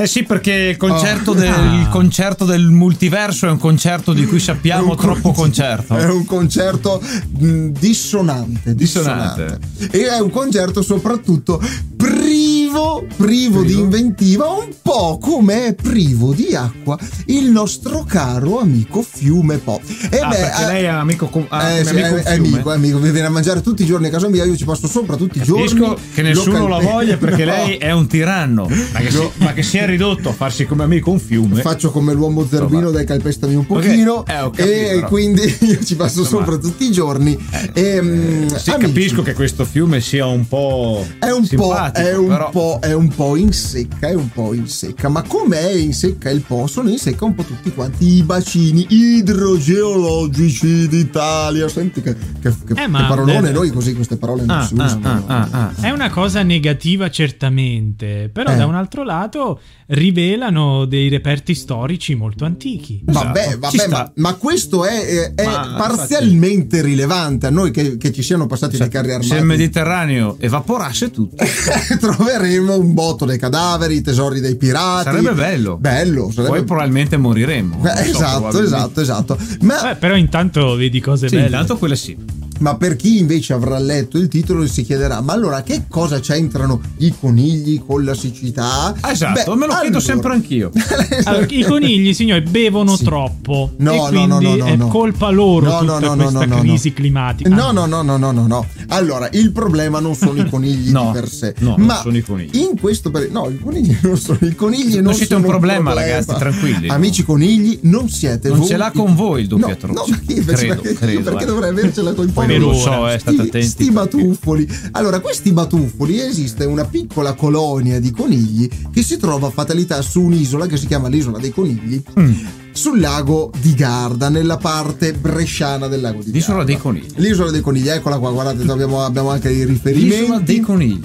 Eh sì, perché il concerto, Oh. del, il concerto del multiverso è un concerto di cui sappiamo troppo con- concerto. È un concerto mh, dissonante, dissonante. E è un concerto soprattutto privo, privo di inventiva, un po' come è privo di acqua il nostro caro amico Fiume Po. E Ah, perché lei è amico ah, eh, sì, amico è, è Fiume? amico, è amico, mi viene a mangiare tutti i giorni a casa mia, io ci passo sopra tutti i giorni. Capisco che nessuno Lo la voglia perché No. lei è un tiranno, ma che, si, ma che si è ridotto a farsi come amico un fiume. Faccio come l'uomo zerbino, dai calpestami un pochino. eh, ho capito, e però. quindi io ci passo Insomma, sopra tutti i giorni. e, mm, Sì, amici, capisco che questo fiume sia un po'. È un, po', è, un però- po', è un po' in secca, è un po' in secca. Ma com'è in secca il po'? Sono in secca un po' tutti quanti i bacini idrogeologici d'Italia. Senti che, che, che- Eh, che parolone, eh, noi così queste parole non Ah, si ah, usano. ah, ah, ah. È una cosa negativa certamente, però Eh. da un altro lato rivelano dei reperti storici molto antichi. Vabbè, Esatto, vabbè, ma, ma questo è, è- Ma, parzialmente rilevante a noi che, che ci siano passati dei carri armati. Se il Mediterraneo evaporasse tutto, troveremo un botto dei cadaveri, i tesori dei pirati. sarebbe bello. Bello, sarebbe Poi probabilmente moriremmo. Eh, so, esatto, probabilmente. esatto, esatto. Ma, però intanto vedi cose Sì, belle. intanto quelle sì. Ma per chi invece avrà letto il titolo si chiederà: ma allora che cosa c'entrano i conigli con la siccità? Esatto, Beh, me lo chiedo allora- sempre anch'io. Allora, I conigli, signori, bevono Sì. troppo. No, e no, quindi no, no, no, è no. colpa loro No, tutta no, no, no, questa no, no, crisi no. climatica. No, no, no, no, no, no, no. Allora, il problema non sono i conigli No, di per sé, no, non ma sono i conigli. In questo periodo, no, i conigli non sono i conigli. Non, Non siete un sono problema, ragazzi, tranquilli. Amici conigli, non siete Non voi. ce l'ha con voi il doppio no. No, ma chi Credo, perché, credo, perché eh. dovrei avercela con i Non lo so, state Sti- attenti. Sti batuffoli. Allora, questi batuffoli esiste una piccola colonia di conigli che si trova a fatalità su un'isola che si chiama l'isola dei conigli. Mm. Sul lago di Garda, nella parte bresciana del lago di Garda. L'isola dei conigli. L'isola dei conigli, eccola qua, guardate, abbiamo, abbiamo anche i riferimenti. L'isola dei conigli.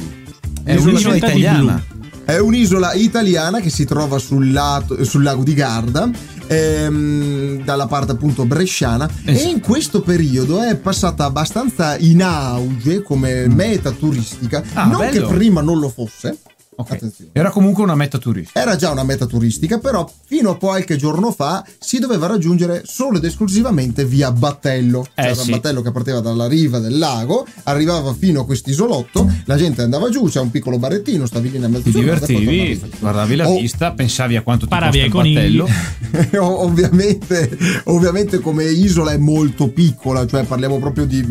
È L'isola un'isola italiana. È un'isola italiana che si trova sul, lato- sul lago di Garda, ehm, dalla parte appunto bresciana, Esatto. e in questo periodo è passata abbastanza in auge come meta turistica. Mm. Ah, non bello. che prima non lo fosse. Ok. Attenzione. Era comunque una meta turistica. Era già una meta turistica, però fino a qualche giorno fa si doveva raggiungere solo ed esclusivamente via Battello. Eh, C'era sì. un battello che partiva dalla riva del lago, arrivava fino a quest'isolotto, la gente andava giù, c'è un piccolo barrettino, stavi lì nel mezzo Ti divertivi, guardavi la Oh, vista, pensavi a quanto ti Paravi costa il battello. Ovviamente, ovviamente come isola è molto piccola, cioè parliamo proprio di,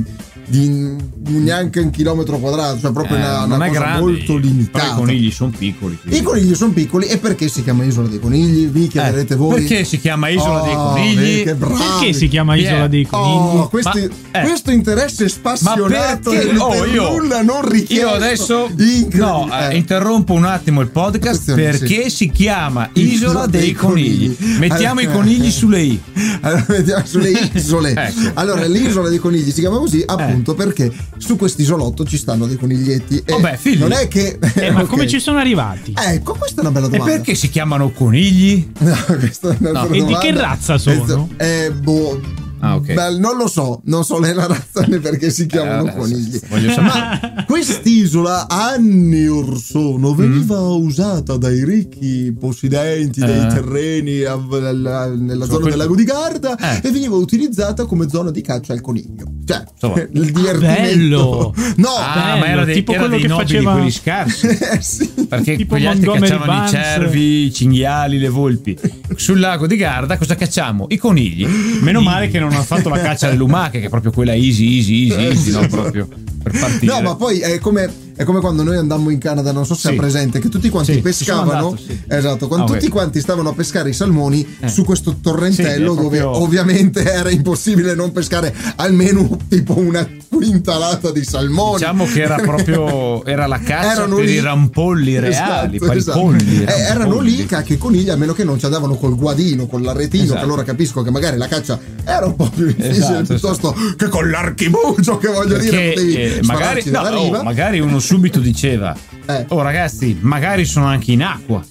di neanche un chilometro quadrato, cioè proprio Eh, una, una cosa grande, molto Però limitata. i conigli sono piccoli. quindi- I conigli sono piccoli e perché si chiama isola dei conigli? Vi chiederete Eh, voi. Perché si chiama Isola dei Oh, Conigli? vedi che bravi. Perché si chiama Yeah. Isola dei Conigli? Oh, questi- Ma- eh. questo interesse spassionato perché? del- Oh, per io- nulla non richiesto. Io adesso no, eh, Eh. interrompo un attimo il podcast Attenzione, perché si chiama Isola Isola dei dei Conigli. Conigli. Mettiamo i conigli sulle I. Allora, vediamo sulle isole. Ecco. Allora, l'isola dei conigli si chiama così appunto perché su quest'isolotto ci stanno dei coniglietti. E Vabbè, figli. Non è che. Eh, ma come ci sono arrivati? Ecco, questa è una bella E domanda. perché si chiamano conigli? No, questa è un'altra No. E di domanda. che razza sono? Eh, boh. Ah, ok. Beh, non lo so, non so né la razza né perché si chiamano Eh, conigli. Ma quest'isola anni or sono veniva usata dai ricchi possidenti dei Mm. Eh. terreni av- nella, nella Sono zona quel- del lago di Garda Eh. e veniva utilizzata come zona di caccia al coniglio. Cioè, Insomma. il divertimento. bello. No, Ah, bello, ma era dei, tipo era quello dei che nobili, faceva- quelli scarsi. eh, sì. Perché Tipo quegli altri Montgomery cacciavano Burns. i cervi, i cinghiali, le volpi. Sul lago di Garda cosa cacciamo? I conigli. Meno male che non hanno fatto la caccia alle lumache, che è proprio quella easy, easy, easy, easy, no? Proprio per partire. No, ma poi è come, è come quando noi andammo in Canada, non so se Sì. è presente, che tutti quanti Sì, pescavano. andato, sì. Esatto, quando Ah, tutti quanti stavano a pescare i salmoni Eh. su questo torrentello dove proprio- ovviamente era impossibile non pescare almeno tipo una quintalata di salmoni. Diciamo che era proprio era la caccia Erano per lì. i rampolli reali, Esatto, per esatto. i polli. Eh, erano lì cacchio i conigli a meno che non ci andavano col guadino, con l'arretino, Esatto. che allora capisco che magari la caccia era un po' più difficile Esatto, piuttosto che con l'archibugio che voglio dire Perché potevi eh, magari, no, oh, magari uno subito diceva: Eh. Oh, ragazzi, magari sono anche in acqua.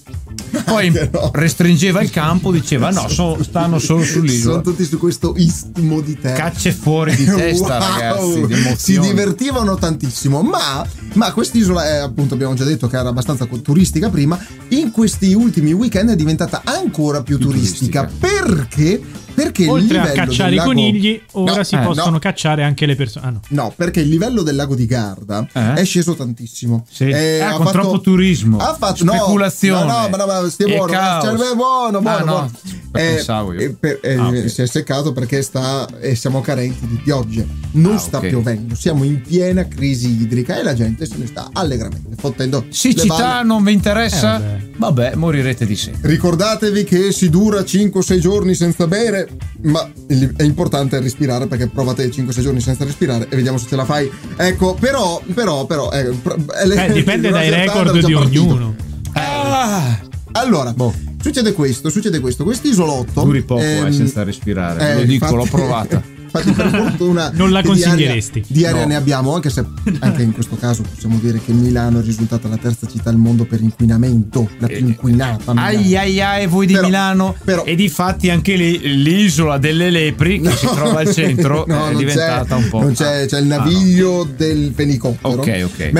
poi no. restringeva il campo, diceva no, so, stanno solo sull'isola. Sono tutti su questo istmo di terra. Cacce fuori di testa, wow. ragazzi. Di si divertivano tantissimo, ma, ma quest'isola, è, appunto, abbiamo già detto che era abbastanza turistica prima, in questi ultimi weekend è diventata ancora più, più turistica, turistica. Perché perché Oltre a cacciare i lago... conigli, ora no, si eh, possono no. cacciare anche le persone. Ah, no. no. perché il livello del lago di Garda eh? è sceso tantissimo. Sì. Eh, ah, con fatto... troppo turismo. Ha fatto speculazione. No, no, ma no, ma stia buono. Cioè, buono, buono, ah, buono. Eh, eh, per, eh, ah, okay. Si è seccato perché sta, eh, siamo carenti di piogge. Non ah, sta okay. piovendo, siamo in piena crisi idrica e la gente se ne sta allegramente fottendo. Siccità non vi interessa? Vabbè. vabbè, morirete di sé. Ricordatevi che si dura 5-6 giorni senza bere ma è importante respirare perché provate 5-6 giorni senza respirare e vediamo se ce la fai. Ecco, però, però, però... Eh, eh, dipende dai record di ognuno. Ah, allora, boh. Succede questo, succede questo. Questo isolotto... Duri poco eh, ehm, eh, senza respirare, eh, lo dico, infatti, l'ho provata. infatti per fortuna non la consiglieresti di aria, di aria no. ne abbiamo anche se anche in questo caso possiamo dire che Milano è risultata la terza città al mondo per inquinamento la più eh, inquinata ai ai ai voi di però, Milano. però, e di fatti anche lì l'isola delle lepri che no, si trova al centro no, è diventata un po' non c'è, c'è il naviglio ah, no. del fenicottero ok ok.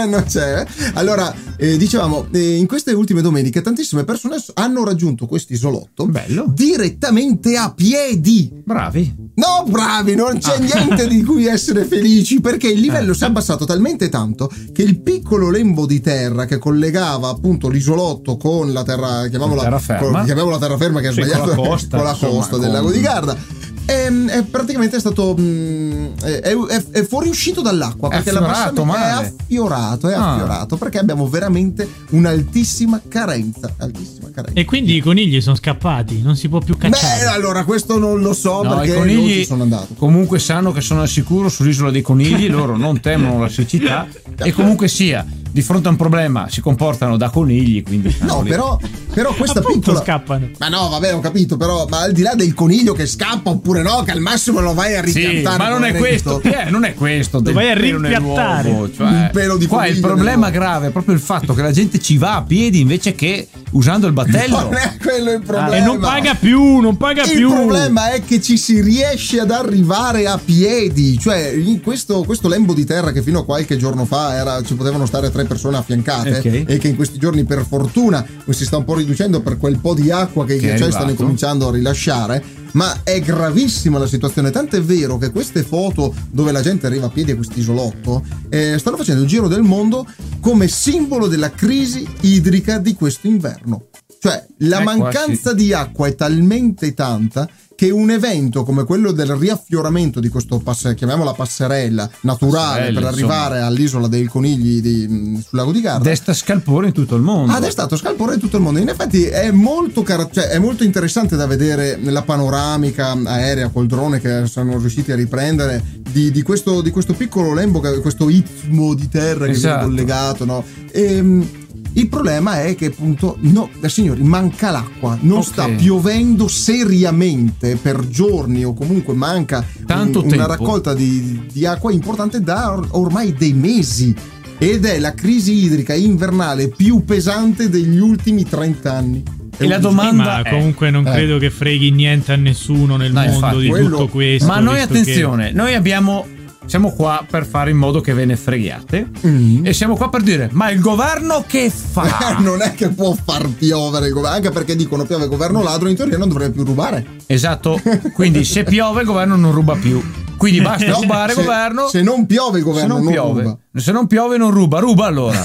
Non c'è. Allora eh, dicevamo eh, in queste ultime domeniche tantissime persone hanno raggiunto questo isolotto Bello. direttamente a piedi. Bravi. No, bravi, non c'è ah. niente di cui essere felici perché il livello eh. si è abbassato talmente tanto che il piccolo lembo di terra che collegava appunto l'isolotto con la terra, chiamiamola, terraferma, chiamiamola terraferma che è sbagliato, con la costa, con la costa del lago di Garda è, è praticamente stato mh, mm, è, è, è, fuoriuscito dall'acqua perché la passata è affiorato è ah. affiorato perché abbiamo veramente un'altissima carenza altissima carenza. E quindi i conigli sono scappati non si può più cacciare. beh allora questo non lo so no, perché i conigli sono andato. comunque sanno che sono al sicuro sull'isola dei conigli loro non temono la siccità e comunque sia di fronte a un problema si comportano da conigli quindi no però, però questa piccola scappano ma no vabbè ho capito però ma al di là del coniglio che scappa oppure no, che al massimo lo vai a ripiantare. Sì, ma non è questo, eh, non è questo. Lo vai a ripiantare. Cioè, un pelo di Qua il problema grave è proprio il fatto che la gente ci va a piedi invece che usando il battello. Non è quello il problema. e non paga più, non paga il più. Il problema è che ci si riesce ad arrivare a piedi. Cioè, in questo, questo lembo di terra che fino a qualche giorno fa era, ci potevano stare tre persone affiancate okay. e che in questi giorni per fortuna si sta un po' riducendo per quel po' di acqua che, che i ghiacciai stanno cominciando a rilasciare ma è gravissima la situazione. Tanto è vero che queste foto dove la gente arriva a piedi a quest'isolotto eh, stanno facendo il giro del mondo come simbolo della crisi idrica di questo inverno. Cioè, la mancanza di acqua è talmente tanta che un evento come quello del riaffioramento di questo pass- chiamiamola passerella naturale Passerella, per arrivare insomma. all'isola dei conigli di, sul lago di Garda desta scalpore in tutto il mondo ha destato scalpore in tutto il mondo in effetti è molto, car- cioè, è molto interessante da vedere la panoramica aerea col drone che sono riusciti a riprendere di, di, questo, di questo, piccolo lembo questo istmo di terra che esatto. viene collegato no? e, ehm, il problema è che appunto, no, eh, signori, manca l'acqua, non okay. sta piovendo seriamente per giorni o comunque manca un, una raccolta di, di acqua importante da or- ormai dei mesi ed è la crisi idrica invernale più pesante degli ultimi 30 anni. E la domanda ma comunque non eh. credo che freghi niente a nessuno nel no, mondo infatti, di quello... tutto questo. Ma noi attenzione, che... noi abbiamo siamo qua per fare in modo che ve ne freghiate mm. e siamo qua per dire ma il governo che fa? non è che può far piovere il governo anche perché dicono piove il governo ladro in teoria non dovrebbe più rubare esatto quindi se piove il governo non ruba più quindi basta rubare se, governo. Se non piove il governo se non, non piove. ruba. Se non piove non ruba, ruba allora.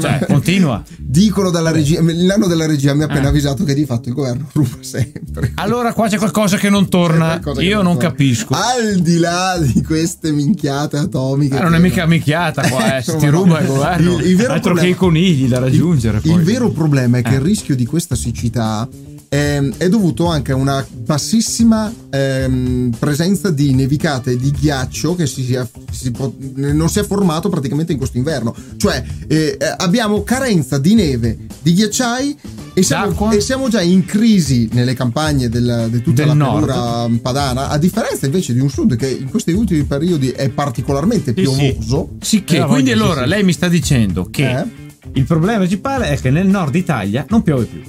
cioè, continua. Dicono dalla regia, l'anno della regia mi ha appena eh. avvisato che di fatto il governo ruba sempre. Allora qua c'è qualcosa che non torna. Io non, non capisco. Al di là di queste minchiate atomiche. Eh, non è mica minchiata qua, eh. se ti ruba il governo. Il, il vero Altro problema, che i conigli da raggiungere. Il, il vero problema è che il eh. rischio di questa siccità ehm, è dovuto anche a una bassissima ehm, presenza di nevicate di ghiaccio che si sia, si può, non si è formato praticamente in questo inverno. Cioè eh, eh, abbiamo carenza di neve, di ghiacciai e siamo, e siamo, già in crisi nelle campagne del, di tutta del la pianura padana, a differenza invece di un sud che in questi ultimi periodi è particolarmente sì, piovoso. Sì, sì che, quindi allora lei mi sta dicendo che... Eh? Il problema principale è che nel nord Italia non piove più.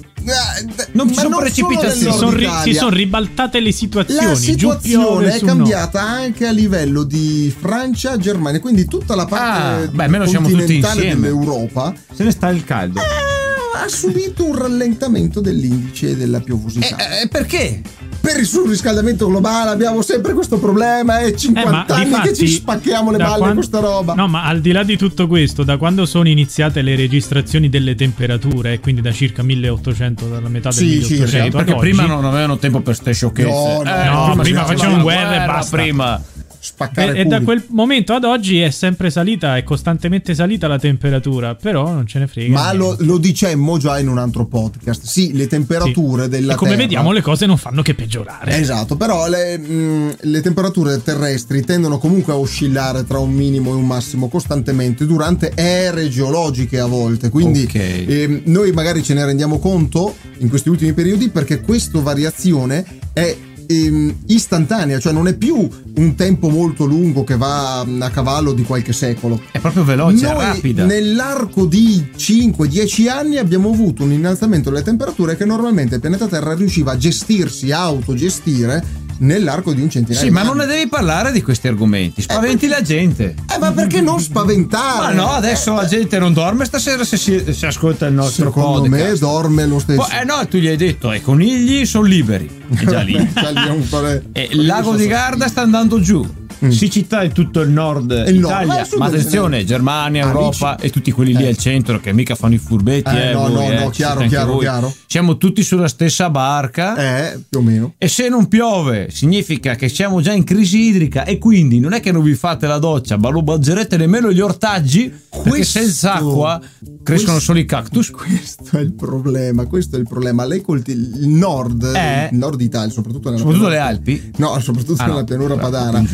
Non ci sono precipitazioni. Si sono, ri- si sono ribaltate le situazioni. La situazione è cambiata no. anche a livello di Francia, Germania, quindi tutta la parte ah, beh, continentale dell'Europa. Se ne sta il caldo. Eh, ha subito un rallentamento dell'indice della piovosità. Eh, eh, perché? Per il surriscaldamento globale abbiamo sempre questo problema è 50 eh, anni difatti, che ci spacchiamo le balle quando, questa roba. No ma al di là di tutto questo da quando sono iniziate le registrazioni delle temperature quindi da circa 1800 dalla metà del sì, 1800 sì, sì, perché prima non avevano tempo per ste sciocchezze. no, no, eh, no prima, prima facevano guerra e basta. prima spaccare e, e, da quel momento ad oggi è sempre salita, è costantemente salita la temperatura, però non ce ne frega. Ma lo, lo, dicemmo già in un altro podcast. Sì, le temperature sì. della e come terra, vediamo le cose non fanno che peggiorare. Esatto, però le, mh, mm, le, temperature terrestri tendono comunque a oscillare tra un minimo e un massimo costantemente durante ere geologiche a volte. Quindi okay. eh, noi magari ce ne rendiamo conto in questi ultimi periodi perché questa variazione è ehm, istantanea, cioè non è più un tempo molto lungo che va mm, a cavallo di qualche secolo. È proprio veloce, Noi, rapida. Nell'arco di 5-10 anni abbiamo avuto un innalzamento delle temperature che normalmente il pianeta Terra riusciva a gestirsi, a autogestire nell'arco di un centinaio sì, ma non ne devi parlare di questi argomenti. Spaventi eh, la gente. Eh, ma perché non spaventare? Ma no, adesso la gente non dorme stasera se si, se ascolta il nostro Secondo podcast. me dorme lo stesso. eh no, tu gli hai detto, i conigli sono liberi. È già lì. già lì un il lago di Garda sta andando giù mm. siccità in tutto il nord il Italia, nord. ma attenzione, Germania, Amici. Europa e tutti quelli lì eh. al centro che mica fanno i furbetti. Eh, eh, no, voi, no, no, chiaro, chiaro, chiaro. Siamo tutti sulla stessa barca. Eh, più o meno. E se non piove, significa che siamo già in crisi idrica e quindi non è che non vi fate la doccia, ma lo mangerete nemmeno gli ortaggi, questo, perché senza acqua crescono questo, solo i cactus. Questo è il problema, questo è il problema. Lei colti il nord, eh, il nord Italia, soprattutto soprattutto le Alpi? No, soprattutto ah, nella no, pianura padana.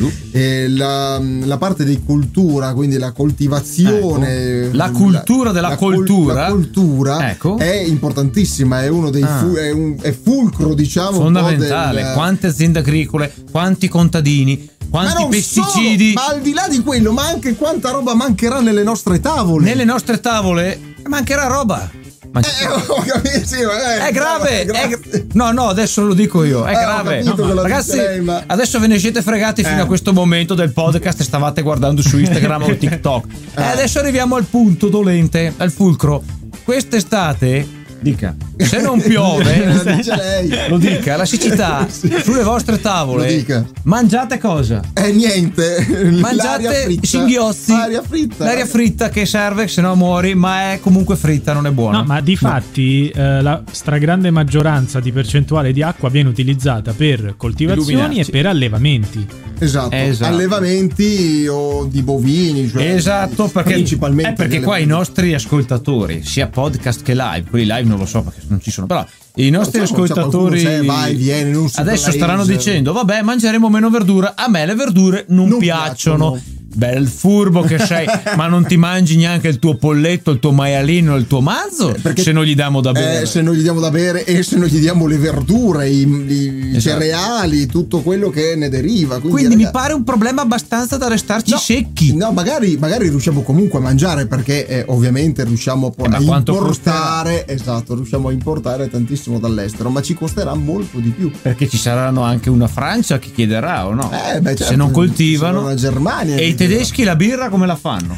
La, la, parte di cultura, quindi la coltivazione, ecco. la cultura della la, cultura, la cultura ecco. è importantissima, è uno dei ah. fu, è, un, è fulcro, diciamo, fondamentale. Del... Quante aziende agricole, quanti contadini, quanti ma pesticidi. Solo, ma al di là di quello, ma anche quanta roba mancherà nelle nostre tavole. Nelle nostre tavole mancherà roba. Ma... Eh, sì, eh, è grave. È gra- no, no, adesso lo dico io. È eh, grave. No, ragazzi, lei, ma... adesso ve ne siete fregati fino a eh. questo momento del podcast. Stavate guardando su Instagram o TikTok. E eh. adesso arriviamo al punto dolente, al fulcro. Quest'estate Dica. Se non piove, lo dica, la siccità sulle vostre tavole. Mangiate cosa? Eh niente. Mangiate singhiozzi. L'aria fritta. L'aria fritta che serve, se no muori, ma è comunque fritta, non è buona. No, ma di fatti no. eh, la stragrande maggioranza di percentuale di acqua viene utilizzata per coltivazioni e per allevamenti. Esatto. esatto. Allevamenti o di bovini. Cioè esatto, perché, principalmente. È perché qua i nostri ascoltatori, sia podcast che live, quelli live non lo so perché non ci sono, però i nostri so, ascoltatori vai, viene, adesso staranno dicendo vabbè mangeremo meno verdura, a me le verdure non, non piacciono. piacciono Bel furbo che sei, ma non ti mangi neanche il tuo polletto, il tuo maialino, il tuo mazzo? Eh, perché se non gli diamo da bere. Eh, se non gli diamo da bere e se non gli diamo le verdure, i, i esatto. cereali, tutto quello che ne deriva. Quindi, Quindi ragazzi, mi pare un problema abbastanza da restarci no, secchi. No, magari, magari, riusciamo comunque a mangiare perché eh, ovviamente riusciamo a, eh, a importare. Esatto, riusciamo a importare tantissimo dall'estero, ma ci costerà molto di più. Perché ci saranno anche una Francia che chiederà o no? Eh, beh, certo, se non coltivano. Una Germania. E i tedeschi la birra come la fanno?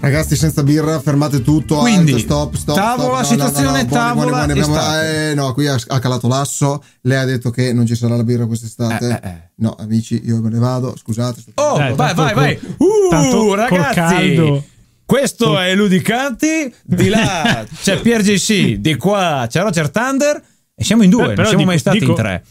Ragazzi, senza birra fermate tutto. Quindi, alt, stop, stop. Tavola, stop. No, situazione no, no, tavola. Buone, buone, buone, eh, no, qui ha, ha, calato l'asso. Lei ha detto che non ci sarà la birra quest'estate. Eh, eh, eh. No, amici, io me ne vado. Scusate. Oh, Dai, vai, vai, vai. Uh, ragazzi. Questo col... è Ludicanti, di là c'è PRGC, di qua c'è Roger Thunder e siamo in due, non siamo dico, mai stati dico, in tre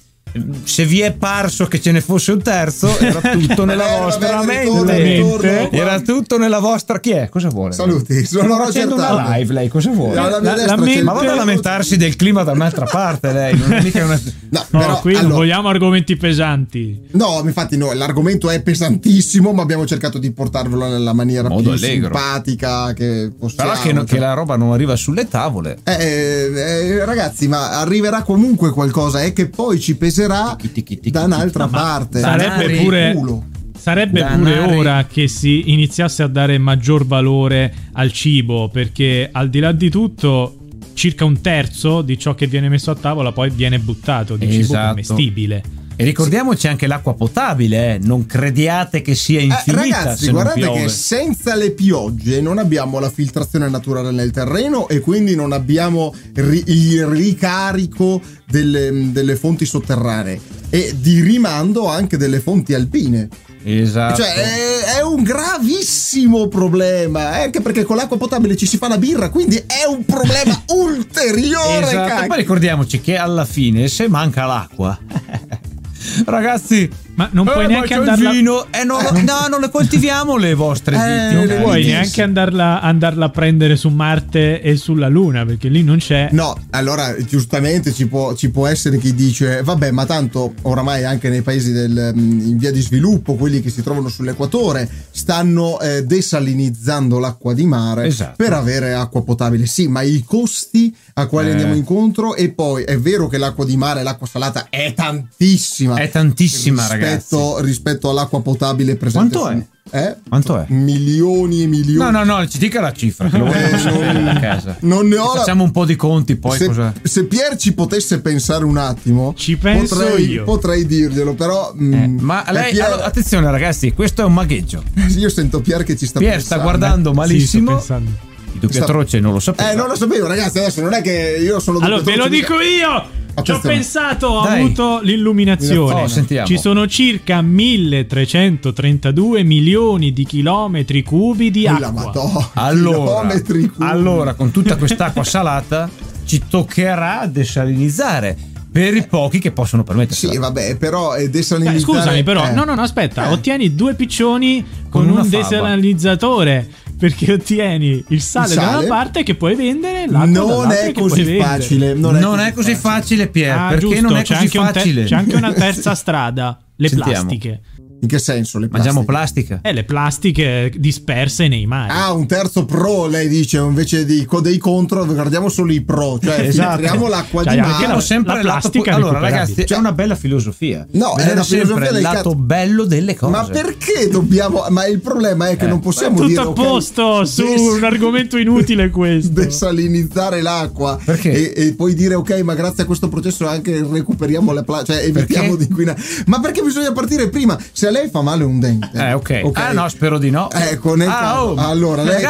se vi è parso che ce ne fosse un terzo, era tutto nella vostra vabbè, mente. Ritorno, era tutto nella vostra. Chi è? Cosa vuole? Saluti, sono facendo una live. Lei cosa vuole? La, la, la mente... Ma vada a lamentarsi del clima da un'altra parte. Lei non è mica una. No, no però, qui allora... non vogliamo argomenti pesanti. No, infatti, no, l'argomento è pesantissimo, ma abbiamo cercato di portarvelo nella maniera Modo più allegro. simpatica che possiamo. Però che, no, che, la roba non arriva sulle tavole. Eh, eh, eh, ragazzi, ma arriverà comunque qualcosa. È che poi ci peserà peserà da un'altra parte. Sarebbe pure. Sarebbe pure ora che si iniziasse a dare maggior valore al cibo, perché al di là di tutto circa un terzo di ciò che viene messo a tavola poi viene buttato di esatto. cibo commestibile. E ricordiamoci anche l'acqua potabile, eh? non crediate che sia infinita. Eh, ragazzi, guardate che senza le piogge non abbiamo la filtrazione naturale nel terreno e quindi non abbiamo ri- il ricarico delle, delle fonti sotterranee e di rimando anche delle fonti alpine. Esatto. Cioè, è, è, un gravissimo problema. Eh, anche perché con l'acqua potabile ci si fa la birra, quindi è un problema ulteriore. Esatto. Poi ricordiamoci che alla fine, se manca l'acqua. Ragazzi, ma non puoi eh, neanche andarla. Vino, eh, lo, no, non le coltiviamo le vostre eh, Non puoi neanche andarla, andarla, a prendere su Marte e sulla Luna perché lì non c'è. No, allora giustamente ci può, ci può essere chi dice: Vabbè, ma tanto oramai anche nei paesi del, mm, in via di sviluppo, quelli che si trovano sull'equatore, stanno eh, desalinizzando l'acqua di mare esatto. per avere acqua potabile. Sì, ma i costi a quali eh. andiamo incontro, e poi è vero che l'acqua di mare, l'acqua salata è tantissima. È tantissima, ragazzi rispetto, rispetto, all'acqua potabile presente. Quanto è? Eh? Quanto è? Milioni e milioni. No, no, no, ci dica la cifra che lo eh, a casa. Non ne ho Facciamo un po' di conti poi. Se, cosa... se Pier ci potesse pensare un attimo, ci penso potrei, io. potrei dirglielo, però. Mm, eh, ma lei, Pier... allora, attenzione ragazzi, questo è un magheggio. Io sento Pier che ci sta Pier pensando. sta guardando malissimo. Sì, sto pensando. Il doppiatroce non lo sapevo. Eh, non lo sapevo, ragazzi. Adesso non è che io sono Allora, ve lo dico io. Ci ho pensato, ho Dai. avuto l'illuminazione. Oh, Ci sono circa 1332 milioni di chilometri cubi di acqua. Allora, allora, con tutta quest'acqua salata ci toccherà desalinizzare per i pochi che possono permettersi. Sì, vabbè, però è desalinizzare. Eh, scusami, però, eh. no, no, no, aspetta, eh. ottieni due piccioni con, con un desalinizzatore perché ottieni il sale, il sale, da una parte che puoi vendere l'acqua non è così facile non, non è, così facile, Pier ah, perché giusto, non è così facile te- c'è anche una terza strada le Sentiamo. plastiche in che senso le plastiche? Mangiamo plastica? Eh, le plastiche disperse nei mari. Ah, un terzo pro, lei dice, invece di, dei contro, guardiamo solo i pro. Cioè, esatto. filtriamo l'acqua cioè, di mare. Perché sempre la plastica Allora, ragazzi, c'è cioè, una bella filosofia. No, è una filosofia del lato ca- bello delle cose. Ma perché dobbiamo... Ma il problema è che eh. non possiamo tutto dire... Tutto a posto okay, su des- un argomento inutile questo. Desalinizzare l'acqua. Perché? E, e, poi dire, ok, ma grazie a questo processo anche recuperiamo la plastica, cioè evitiamo perché? di inquinare. Ma perché bisogna partire prima? Se a lei fa male un dente. Eh, ok. okay. Ah, no, spero di no. Ecco, nel ah, caso. Oh, allora, lei...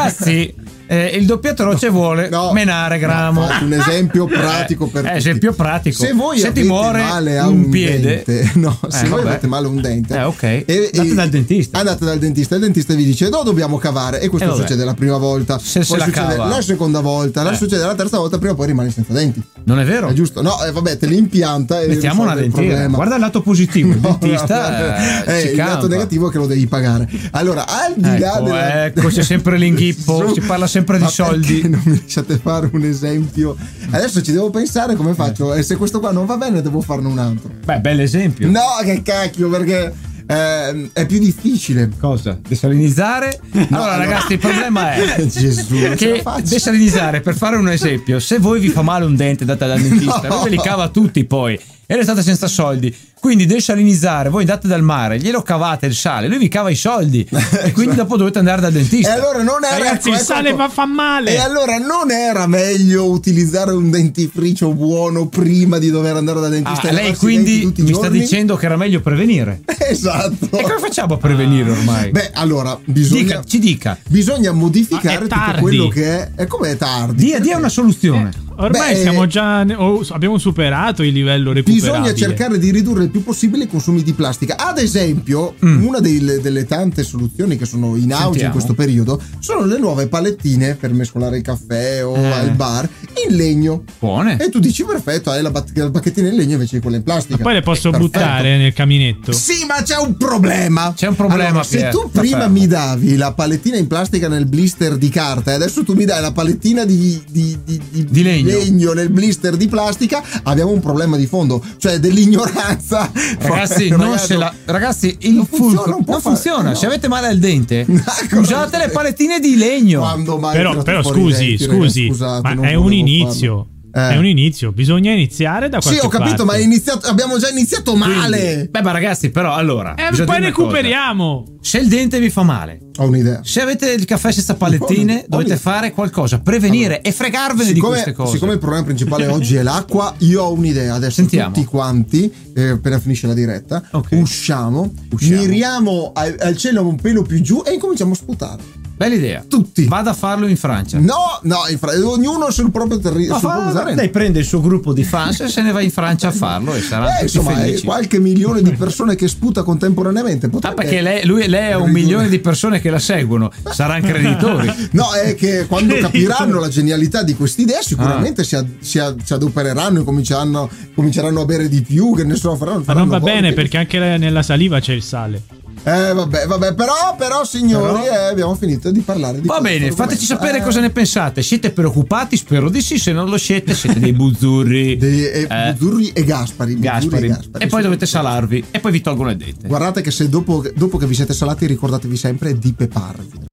eh, il doppiatroce no, vuole no, menare gramo. No, un esempio pratico per eh, esempio pratico. Se voi se ti muore male a un, piede, dente, no, se eh, voi avete male a un dente, eh, okay. e, andate dal dentista. Andate dal dentista, il dentista vi dice "No, dobbiamo cavare" e questo eh, succede la prima volta, se poi se la succede cava. la seconda volta, la eh. succede la terza volta, prima o poi rimani senza denti. Non è vero? È giusto. No, eh, vabbè, te li impianta e mettiamo una dentiera. Guarda il lato positivo, il dentista eh, il lato negativo è che lo devi pagare. Allora, al di là ecco, della... ecco, c'è sempre l'inghippo, si parla sempre di soldi non mi lasciate fare un esempio. Adesso ci devo pensare come faccio. E se questo qua non va bene, devo farne un altro. Beh, bel esempio. No, che cacchio, perché. Eh, è più difficile. Cosa? Desalinizzare? No, allora, no. ragazzi, il problema è Gesù, che desalinizzare, per fare un esempio, se voi vi fa male un dente data dal dentista, no. voi ve li cava tutti poi e restate senza soldi. Quindi desalinizzare, voi andate dal mare, glielo cavate il sale, lui vi cava i soldi e quindi dopo dovete andare dal dentista. E allora non era Ragazzi, ecco, il sale ecco, fa male. E allora non era meglio utilizzare un dentifricio buono prima di dover andare dal dentista? Ah, lei quindi mi sta dicendo che era meglio prevenire. Esatto. E come facciamo a prevenire ormai? Beh, allora bisogna dica, ci dica. Bisogna modificare tutto quello che è. E come è tardi? Dia, dia una soluzione. Eh. Ormai Beh, siamo già oh, abbiamo superato il livello recuperabile. Bisogna cercare di ridurre il più possibile i consumi di plastica. Ad esempio, mm. una delle, delle, tante soluzioni che sono in auge Sentiamo. in questo periodo sono le nuove palettine per mescolare il caffè o eh. al bar in legno. Buone. E tu dici perfetto, hai la, ba- la bacchettina in legno invece di quella in plastica. Ma poi le posso buttare nel caminetto. Sì, ma c'è un problema. C'è un problema. Allora, se tu prima mi davi la palettina in plastica nel blister di carta e adesso tu mi dai la palettina di, di, di, di legno legno nel blister di plastica, abbiamo un problema di fondo, cioè dell'ignoranza. Ragazzi, non se la, ragazzi il non funziona, non, non funziona. No. se avete male al dente, usate le palettine di legno. però, però scusi, denti, scusi, ragazzi, scusate, ma è un inizio. Farlo Eh. È un inizio, bisogna iniziare da qualche Sì, ho capito, parte. ma iniziato, abbiamo già iniziato male. Quindi, beh, ma ragazzi, però allora. Eh, poi recuperiamo. Se il dente vi fa male, ho un'idea. Se avete il caffè senza palettine, dovete fare qualcosa, prevenire allora, e fregarvene siccome, di queste cose. Siccome il problema principale oggi è l'acqua, io ho un'idea. Adesso Sentiamo. tutti quanti, eh, appena finisce la diretta, okay. usciamo, usciamo, miriamo al, al cielo un pelo più giù e incominciamo a sputare. Bella idea. Tutti. Vada a farlo in Francia. No, no, in Fra- ognuno sul proprio territorio. Fa- lei prende il suo gruppo di fans e se ne va in Francia a farlo e sarà eh, insomma, felici. qualche milione di persone che sputa contemporaneamente. Ah, perché lei, lui, lei ha un milione di persone che la seguono, saranno creditori. no, è che quando capiranno la genialità di questa idea, sicuramente ah. si, ad, si, ad, si, adopereranno e cominceranno, cominceranno, a bere di più. Che nessuno faranno. Ma non va bene perché anche nella saliva c'è il sale. Eh, vabbè, vabbè, però, però signori, però... Eh, abbiamo finito di parlare di Va bene, fateci sapere eh. cosa ne pensate. Siete preoccupati? Spero di sì. Se non lo siete, siete dei buzzurri. dei, eh, eh. Buzzurri e Gaspari. Gaspari. E, Gaspari. e poi dovete salarvi. E poi vi tolgono le dette. Guardate che se dopo, dopo che vi siete salati, ricordatevi sempre di peparvi.